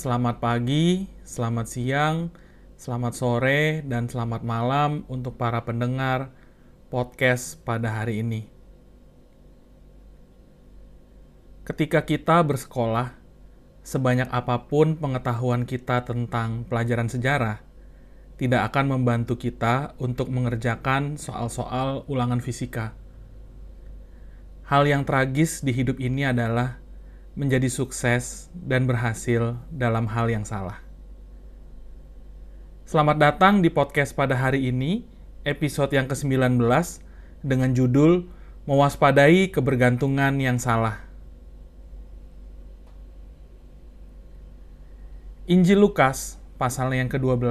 Selamat pagi, selamat siang, selamat sore, dan selamat malam untuk para pendengar podcast pada hari ini. Ketika kita bersekolah, sebanyak apa pun pengetahuan kita tentang pelajaran sejarah, tidak akan membantu kita untuk mengerjakan soal-soal ulangan fisika. Hal yang tragis di hidup ini adalah menjadi sukses dan berhasil dalam hal yang salah. Selamat datang di podcast pada hari ini, episode yang ke-19 dengan judul Mewaspadai Kebergantungan yang Salah. Injil Lukas, pasalnya yang ke-12,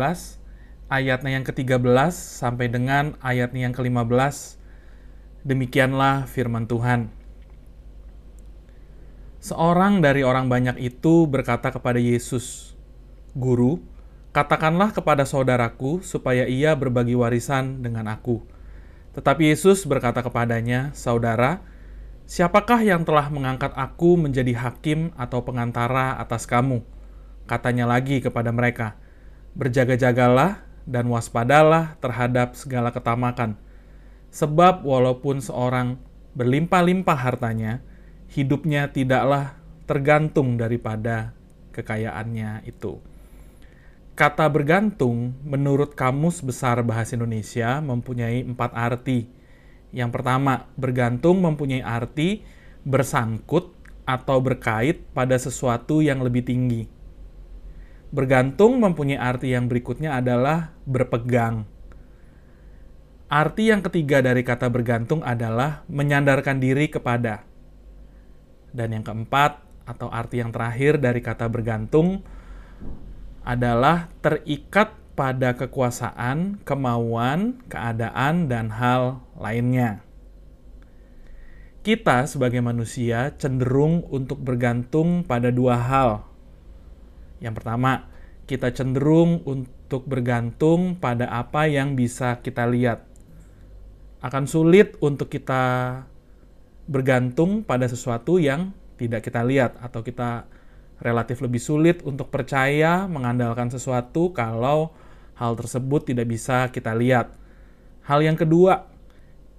ayatnya yang ke-13 sampai dengan ayatnya yang ke-15. Demikianlah firman Tuhan. Seorang dari orang banyak itu berkata kepada Yesus, "Guru, katakanlah kepada saudaraku supaya ia berbagi warisan dengan aku." Tetapi Yesus berkata kepadanya, "Saudara, siapakah yang telah mengangkat aku menjadi hakim atau pengantara atas kamu?" Katanya lagi kepada mereka, "Berjaga-jagalah dan waspadalah terhadap segala ketamakan, sebab walaupun seorang berlimpah-limpah hartanya, hidupnya tidaklah tergantung daripada kekayaannya itu. Kata bergantung menurut Kamus Besar Bahasa Indonesia mempunyai empat arti. Yang pertama, bergantung mempunyai arti bersangkut atau berkait pada sesuatu yang lebih tinggi. Bergantung mempunyai arti yang berikutnya adalah berpegang. Arti yang ketiga dari kata bergantung adalah menyandarkan diri kepada. Dan yang keempat, atau arti yang terakhir dari kata bergantung, adalah terikat pada kekuasaan, kemauan, keadaan, dan hal lainnya. Kita sebagai manusia cenderung untuk bergantung pada dua hal. Yang pertama, kita cenderung untuk bergantung pada apa yang bisa kita lihat. Akan sulit untuk kita bergantung pada sesuatu yang tidak kita lihat atau kita relatif lebih sulit untuk percaya mengandalkan sesuatu kalau hal tersebut tidak bisa kita lihat. Hal yang kedua,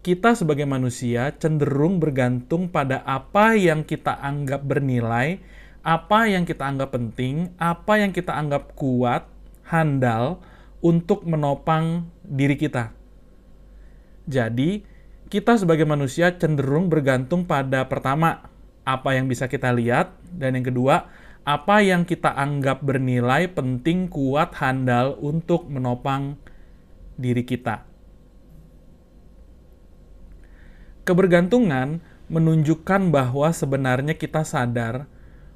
kita sebagai manusia cenderung bergantung pada apa yang kita anggap bernilai, apa yang kita anggap penting, apa yang kita anggap kuat, handal untuk menopang diri kita. Jadi, kita sebagai manusia cenderung bergantung pada pertama, apa yang bisa kita lihat, dan yang kedua, apa yang kita anggap bernilai penting, kuat, handal untuk menopang diri kita. Kebergantungan menunjukkan bahwa sebenarnya kita sadar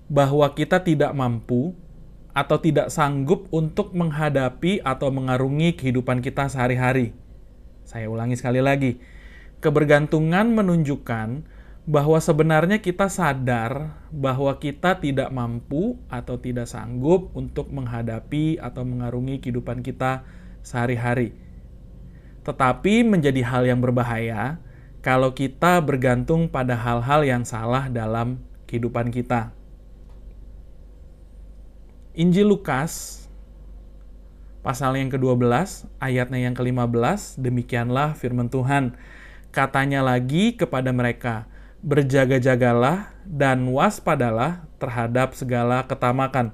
bahwa kita tidak mampu atau tidak sanggup untuk menghadapi atau mengarungi kehidupan kita sehari-hari. Saya ulangi sekali lagi Kebergantungan menunjukkan bahwa sebenarnya kita sadar bahwa kita tidak mampu atau tidak sanggup untuk menghadapi atau mengarungi kehidupan kita sehari-hari. Tetapi menjadi hal yang berbahaya kalau kita bergantung pada hal-hal yang salah dalam kehidupan kita. Injil Lukas pasal yang ke-12 ayatnya yang ke-15 demikianlah firman Tuhan Katanya lagi kepada mereka, berjaga-jagalah dan waspadalah terhadap segala ketamakan.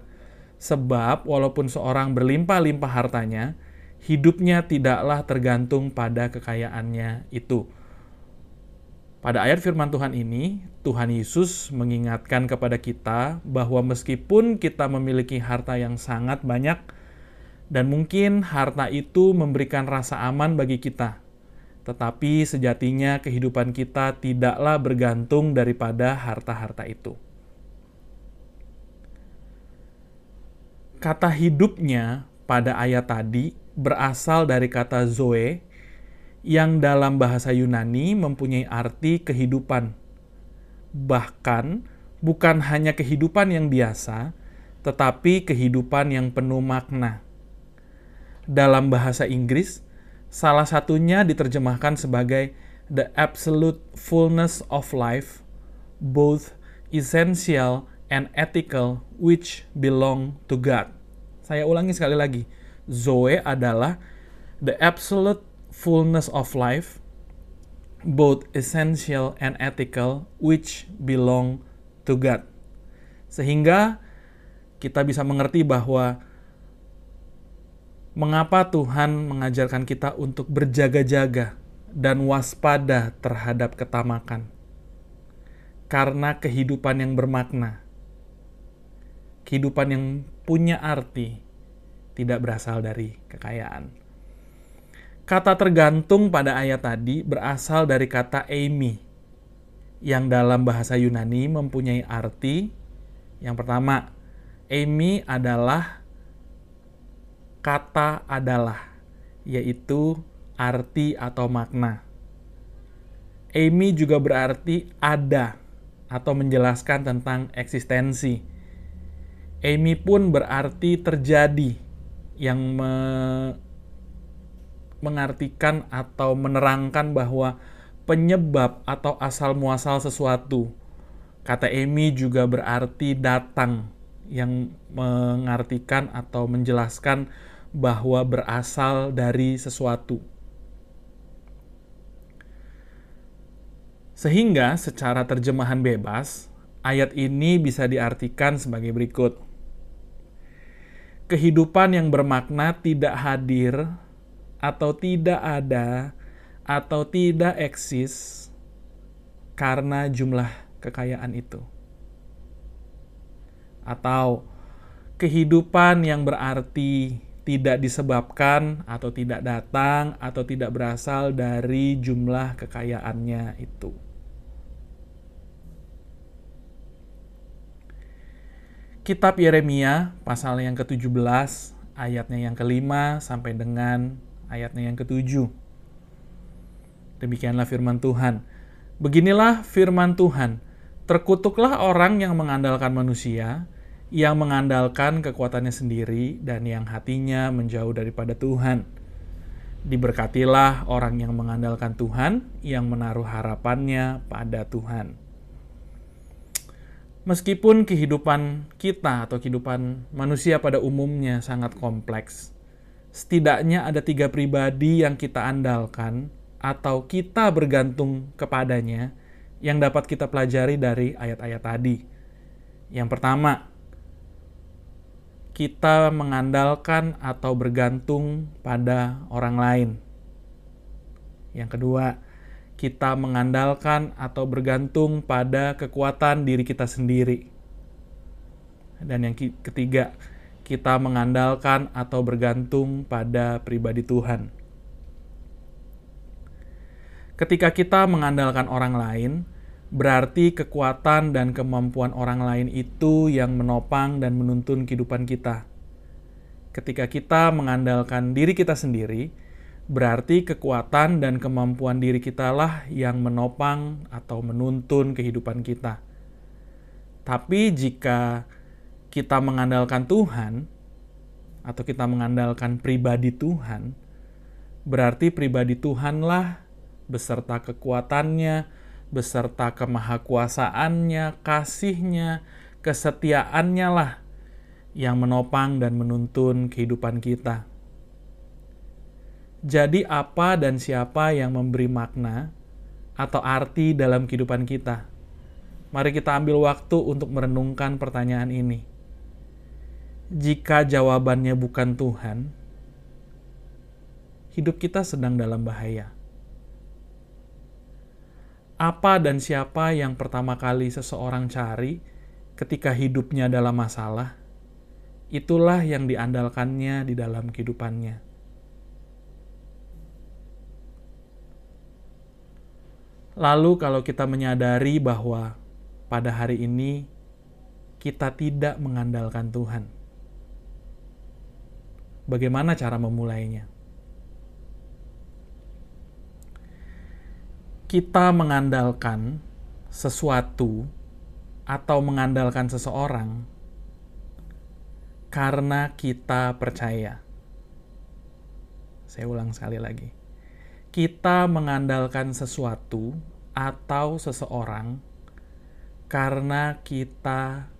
Sebab walaupun seorang berlimpah-limpah hartanya, hidupnya tidaklah tergantung pada kekayaannya itu. Pada ayat firman Tuhan ini, Tuhan Yesus mengingatkan kepada kita bahwa meskipun kita memiliki harta yang sangat banyak, dan mungkin harta itu memberikan rasa aman bagi kita, tetapi sejatinya kehidupan kita tidaklah bergantung daripada harta-harta itu. Kata hidupnya pada ayat tadi berasal dari kata zoe yang dalam bahasa Yunani mempunyai arti kehidupan. Bahkan bukan hanya kehidupan yang biasa, tetapi kehidupan yang penuh makna. Dalam bahasa Inggris, Salah satunya diterjemahkan sebagai the absolute fullness of life, both essential and ethical which belong to God. Saya ulangi sekali lagi. Zoe adalah the absolute fullness of life, both essential and ethical, which belong to God. Sehingga kita bisa mengerti bahwa mengapa Tuhan mengajarkan kita untuk berjaga-jaga dan waspada terhadap ketamakan. Karena kehidupan yang bermakna, kehidupan yang punya arti, tidak berasal dari kekayaan. Kata tergantung pada ayat tadi berasal dari kata Amy, yang dalam bahasa Yunani mempunyai arti yang pertama, Amy adalah kata adalah, yaitu arti atau makna. Amy juga berarti ada atau menjelaskan tentang eksistensi. Amy pun berarti terjadi yang me mengartikan atau menerangkan bahwa penyebab atau asal muasal sesuatu. Kata Amy juga berarti datang yang mengartikan atau menjelaskan bahwa berasal dari sesuatu. Sehingga secara terjemahan bebas, ayat ini bisa diartikan sebagai berikut. Kehidupan yang bermakna tidak hadir atau tidak ada atau tidak eksis karena jumlah kekayaan itu. Atau kehidupan yang berarti tidak disebabkan atau tidak datang atau tidak berasal dari jumlah kekayaannya itu. Kitab Yeremia pasal yang ke-17 ayatnya yang kelima sampai dengan ayatnya yang ketujuh. Demikianlah firman Tuhan. Beginilah firman Tuhan. Terkutuklah orang yang mengandalkan manusia, yang mengandalkan kekuatannya sendiri, dan yang hatinya menjauh daripada Tuhan. Diberkatilah orang yang mengandalkan Tuhan, yang menaruh harapannya pada Tuhan. Meskipun kehidupan kita atau kehidupan manusia pada umumnya sangat kompleks, setidaknya ada tiga pribadi yang kita andalkan atau kita bergantung kepadanya yang dapat kita pelajari dari ayat-ayat tadi. Yang pertama, kita mengandalkan atau bergantung pada orang lain. Yang kedua, kita mengandalkan atau bergantung pada kekuatan diri kita sendiri. Dan yang ketiga, kita mengandalkan atau bergantung pada pribadi Tuhan. Ketika kita mengandalkan orang lain, berarti kekuatan dan kemampuan orang lain itu yang menopang dan menuntun kehidupan kita. Ketika kita mengandalkan diri kita sendiri, berarti kekuatan dan kemampuan diri kita lah yang menopang atau menuntun kehidupan kita. Tapi jika kita mengandalkan Tuhan atau kita mengandalkan pribadi Tuhan, berarti pribadi Tuhanlah beserta kekuatannya, beserta kemahakuasaannya, kasihnya, kesetiaannya lah yang menopang dan menuntun kehidupan kita. Jadi apa dan siapa yang memberi makna atau arti dalam kehidupan kita? Mari kita ambil waktu untuk merenungkan pertanyaan ini jika jawabannya bukan Tuhan, hidup kita sedang dalam bahaya. Apa dan siapa yang pertama kali seseorang cari ketika hidupnya dalam masalah, itulah yang diandalkannya di dalam kehidupannya. Lalu, kalau kita menyadari bahwa pada hari ini kita tidak mengandalkan Tuhan, Bagaimana cara memulainya? Kita mengandalkan sesuatu atau mengandalkan seseorang karena kita percaya. Saya ulang sekali lagi. Kita mengandalkan sesuatu atau seseorang karena kita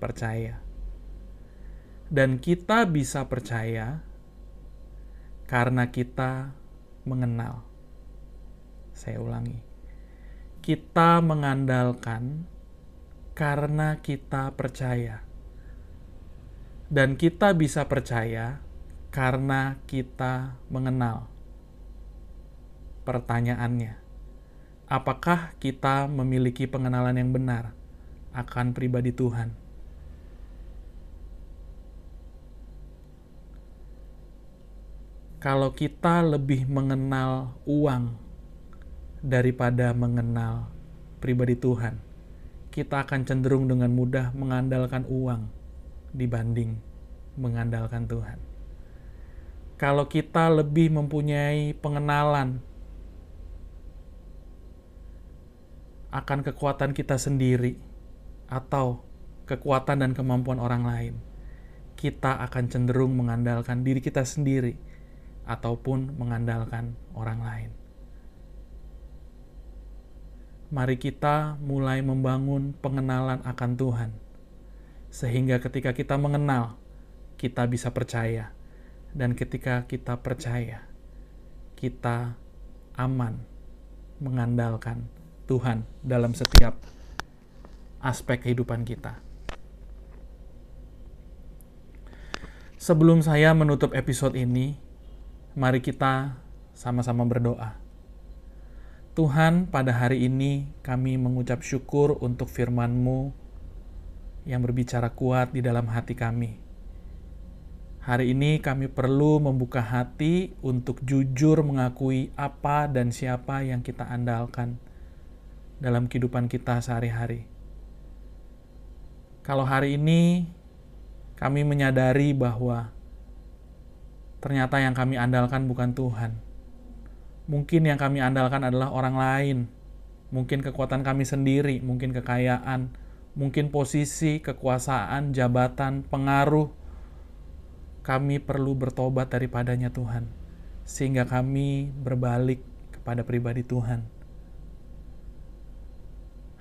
percaya. Dan kita bisa percaya karena kita mengenal. Saya ulangi. Kita mengandalkan karena kita percaya. Dan kita bisa percaya karena kita mengenal. Pertanyaannya, apakah kita memiliki pengenalan yang benar akan pribadi Tuhan? Kalau kita lebih mengenal uang daripada mengenal pribadi Tuhan, kita akan cenderung dengan mudah mengandalkan uang dibanding mengandalkan Tuhan. Kalau kita lebih mempunyai pengenalan akan kekuatan kita sendiri atau kekuatan dan kemampuan orang lain, kita akan cenderung mengandalkan diri kita sendiri ataupun mengandalkan orang lain. Mari kita mulai membangun pengenalan akan Tuhan, sehingga ketika kita mengenal, kita bisa percaya, dan ketika kita percaya, kita aman mengandalkan Tuhan dalam setiap aspek kehidupan kita. Sebelum saya menutup episode ini, mari kita sama-sama berdoa. Tuhan, pada hari ini kami mengucap syukur untuk firman-Mu yang berbicara kuat di dalam hati kami. Hari ini kami perlu membuka hati untuk jujur mengakui apa dan siapa yang kita andalkan dalam kehidupan kita sehari-hari. Kalau hari ini kami menyadari bahwa ternyata yang kami andalkan bukan Tuhan. Mungkin yang kami andalkan adalah orang lain, mungkin kekuatan kami sendiri, mungkin kekayaan, mungkin posisi, kekuasaan, jabatan, pengaruh. Kami perlu bertobat daripadanya Tuhan, sehingga kami berbalik kepada pribadi Tuhan.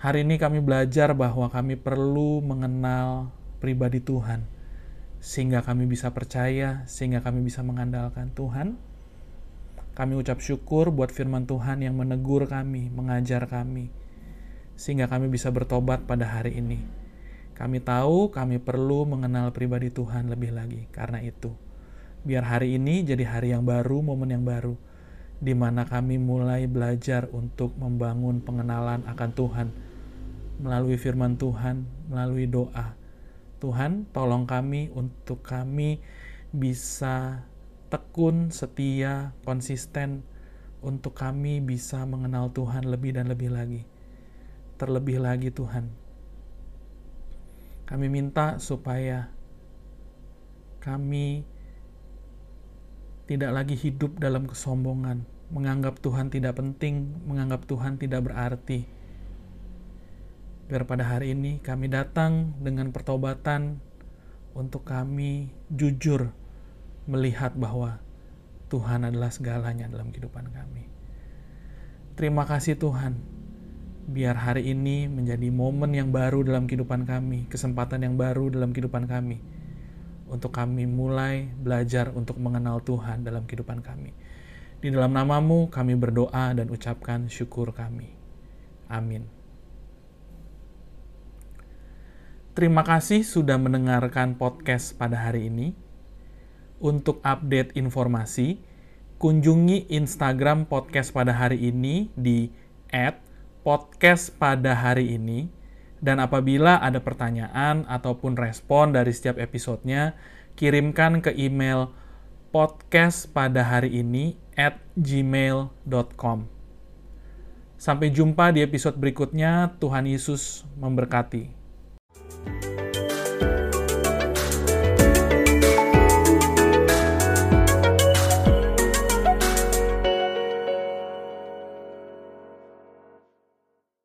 Hari ini kami belajar bahwa kami perlu mengenal pribadi Tuhan sehingga kami bisa percaya, sehingga kami bisa mengandalkan Tuhan. Kami ucap syukur buat firman Tuhan yang menegur kami, mengajar kami, sehingga kami bisa bertobat pada hari ini. Kami tahu kami perlu mengenal pribadi Tuhan lebih lagi. Karena itu, biar hari ini jadi hari yang baru, momen yang baru, di mana kami mulai belajar untuk membangun pengenalan akan Tuhan melalui firman Tuhan, melalui doa, Tuhan, tolong kami untuk kami bisa tekun, setia, konsisten, untuk kami bisa mengenal Tuhan lebih dan lebih lagi. Terlebih lagi, Tuhan, kami minta supaya kami tidak lagi hidup dalam kesombongan, menganggap Tuhan tidak penting, menganggap Tuhan tidak berarti Biar pada hari ini kami datang dengan pertobatan untuk kami jujur melihat bahwa Tuhan adalah segalanya dalam kehidupan kami. Terima kasih Tuhan. Biar hari ini menjadi momen yang baru dalam kehidupan kami, kesempatan yang baru dalam kehidupan kami. Untuk kami mulai belajar untuk mengenal Tuhan dalam kehidupan kami. Di dalam namamu kami berdoa dan ucapkan syukur kami. Amin. Terima kasih sudah mendengarkan podcast pada hari ini. Untuk update informasi, kunjungi Instagram podcast pada hari ini di @podcast pada hari ini. Dan apabila ada pertanyaan ataupun respon dari setiap episodenya, kirimkan ke email podcast pada hari ini at gmail.com. Sampai jumpa di episode berikutnya. Tuhan Yesus memberkati.